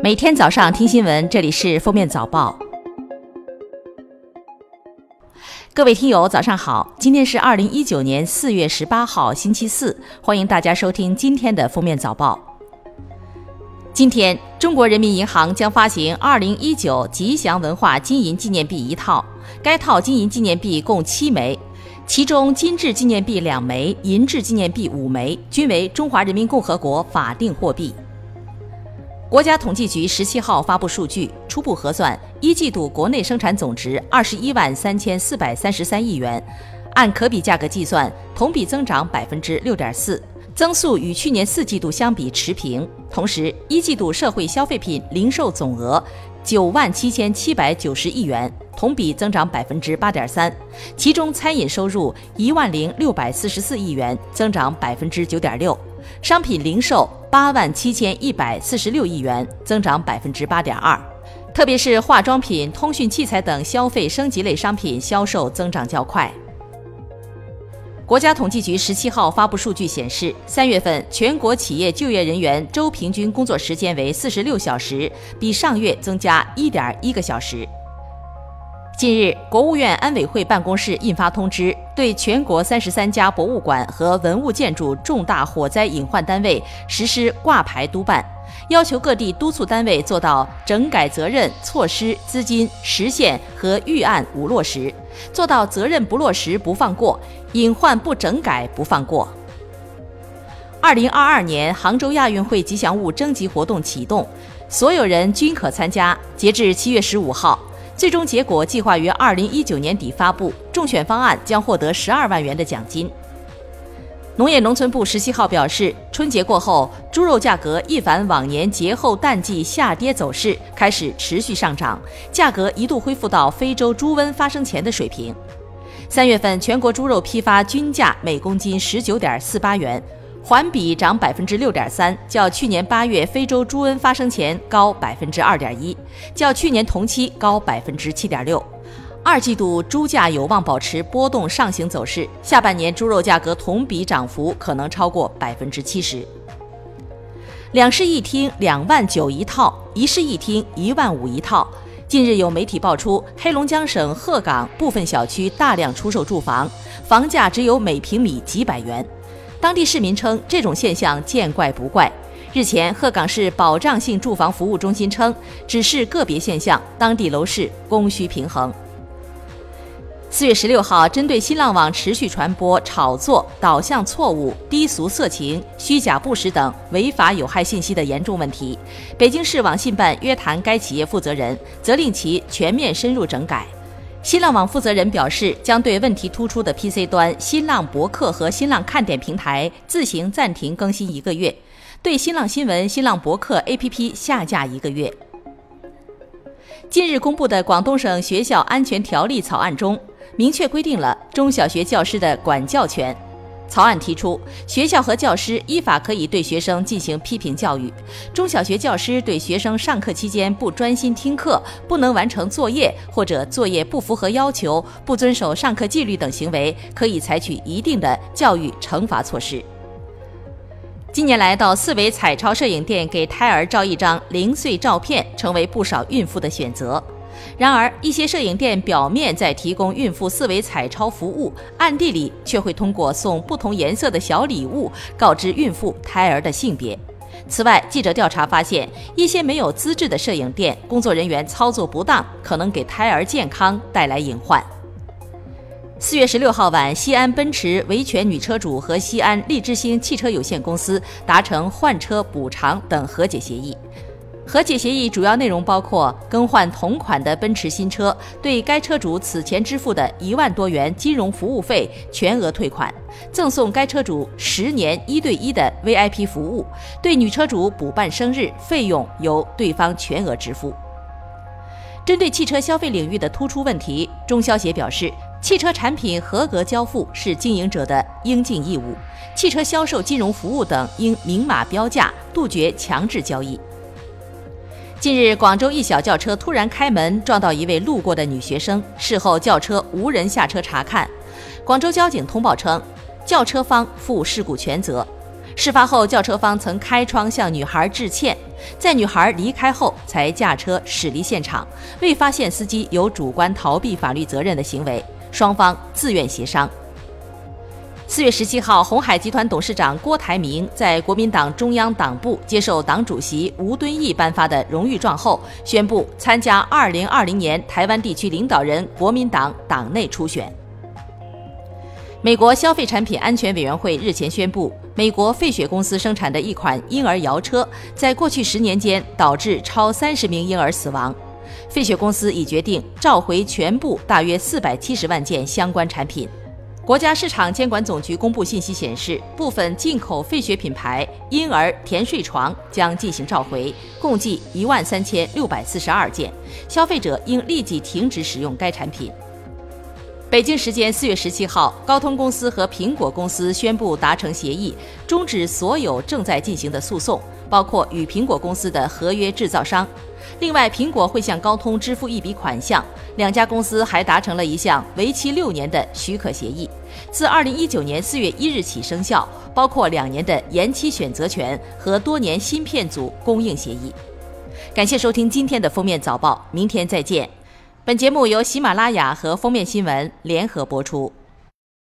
每天早上听新闻，这里是《封面早报》。各位听友，早上好！今天是二零一九年四月十八号，星期四，欢迎大家收听今天的《封面早报》。今天，中国人民银行将发行二零一九吉祥文化金银纪念币一套，该套金银纪念币共七枚，其中金质纪念币两枚，银质纪念币五枚，均为中华人民共和国法定货币。国家统计局十七号发布数据，初步核算，一季度国内生产总值二十一万三千四百三十三亿元，按可比价格计算，同比增长百分之六点四，增速与去年四季度相比持平。同时，一季度社会消费品零售总额九万七千七百九十亿元，同比增长百分之八点三，其中餐饮收入一万零六百四十四亿元，增长百分之九点六。商品零售八万七千一百四十六亿元，增长百分之八点二，特别是化妆品、通讯器材等消费升级类商品销售增长较快。国家统计局十七号发布数据显示，三月份全国企业就业人员周平均工作时间为四十六小时，比上月增加一点一个小时。近日，国务院安委会办公室印发通知，对全国三十三家博物馆和文物建筑重大火灾隐患单位实施挂牌督办，要求各地督促单位做到整改责任、措施、资金、实现和预案五落实，做到责任不落实不放过，隐患不整改不放过。二零二二年杭州亚运会吉祥物征集活动启动，所有人均可参加，截至七月十五号。最终结果计划于二零一九年底发布，中选方案将获得十二万元的奖金。农业农村部十七号表示，春节过后，猪肉价格一反往年节后淡季下跌走势，开始持续上涨，价格一度恢复到非洲猪瘟发生前的水平。三月份全国猪肉批发均价每公斤十九点四八元。环比涨百分之六点三，较去年八月非洲猪瘟发生前高百分之二点一，较去年同期高百分之七点六。二季度猪价有望保持波动上行走势，下半年猪肉价格同比涨幅可能超过百分之七十。两室一厅两万九一套，一室一厅一万五一套。近日有媒体爆出，黑龙江省鹤岗部分小区大量出售住房，房价只有每平米几百元。当地市民称，这种现象见怪不怪。日前，鹤岗市保障性住房服务中心称，只是个别现象，当地楼市供需平衡。四月十六号，针对新浪网持续传播炒作、导向错误、低俗色情、虚假不实等违法有害信息的严重问题，北京市网信办约谈该企业负责人，责令其全面深入整改。新浪网负责人表示，将对问题突出的 PC 端、新浪博客和新浪看点平台自行暂停更新一个月，对新浪新闻、新浪博客 APP 下架一个月。近日公布的广东省学校安全条例草案中，明确规定了中小学教师的管教权。草案提出，学校和教师依法可以对学生进行批评教育。中小学教师对学生上课期间不专心听课、不能完成作业或者作业不符合要求、不遵守上课纪律等行为，可以采取一定的教育惩罚措施。近年来，到四维彩超摄影店给胎儿照一张零碎照片，成为不少孕妇的选择。然而，一些摄影店表面在提供孕妇四维彩超服务，暗地里却会通过送不同颜色的小礼物告知孕妇胎儿的性别。此外，记者调查发现，一些没有资质的摄影店工作人员操作不当，可能给胎儿健康带来隐患。四月十六号晚，西安奔驰维权女车主和西安利之星汽车有限公司达成换车补偿等和解协议。和解协议主要内容包括更换同款的奔驰新车，对该车主此前支付的一万多元金融服务费全额退款，赠送该车主十年一对一的 VIP 服务，对女车主补办生日费用由对方全额支付。针对汽车消费领域的突出问题，中消协表示，汽车产品合格交付是经营者的应尽义务，汽车销售金融服务等应明码标价，杜绝强制交易。近日，广州一小轿车突然开门撞到一位路过的女学生，事后轿车无人下车查看。广州交警通报称，轿车方负事故全责。事发后，轿车方曾开窗向女孩致歉，在女孩离开后才驾车驶离现场，未发现司机有主观逃避法律责任的行为，双方自愿协商。四月十七号，鸿海集团董事长郭台铭在国民党中央党部接受党主席吴敦义颁发的荣誉状后，宣布参加二零二零年台湾地区领导人国民党党内初选。美国消费产品安全委员会日前宣布，美国费雪公司生产的一款婴儿摇车，在过去十年间导致超三十名婴儿死亡。费雪公司已决定召回全部大约四百七十万件相关产品。国家市场监管总局公布信息显示，部分进口费雪品牌婴儿甜睡床将进行召回，共计一万三千六百四十二件，消费者应立即停止使用该产品。北京时间四月十七号，高通公司和苹果公司宣布达成协议，终止所有正在进行的诉讼，包括与苹果公司的合约制造商。另外，苹果会向高通支付一笔款项。两家公司还达成了一项为期六年的许可协议，自二零一九年四月一日起生效，包括两年的延期选择权和多年芯片组供应协议。感谢收听今天的封面早报，明天再见。本节目由喜马拉雅和封面新闻联合播出。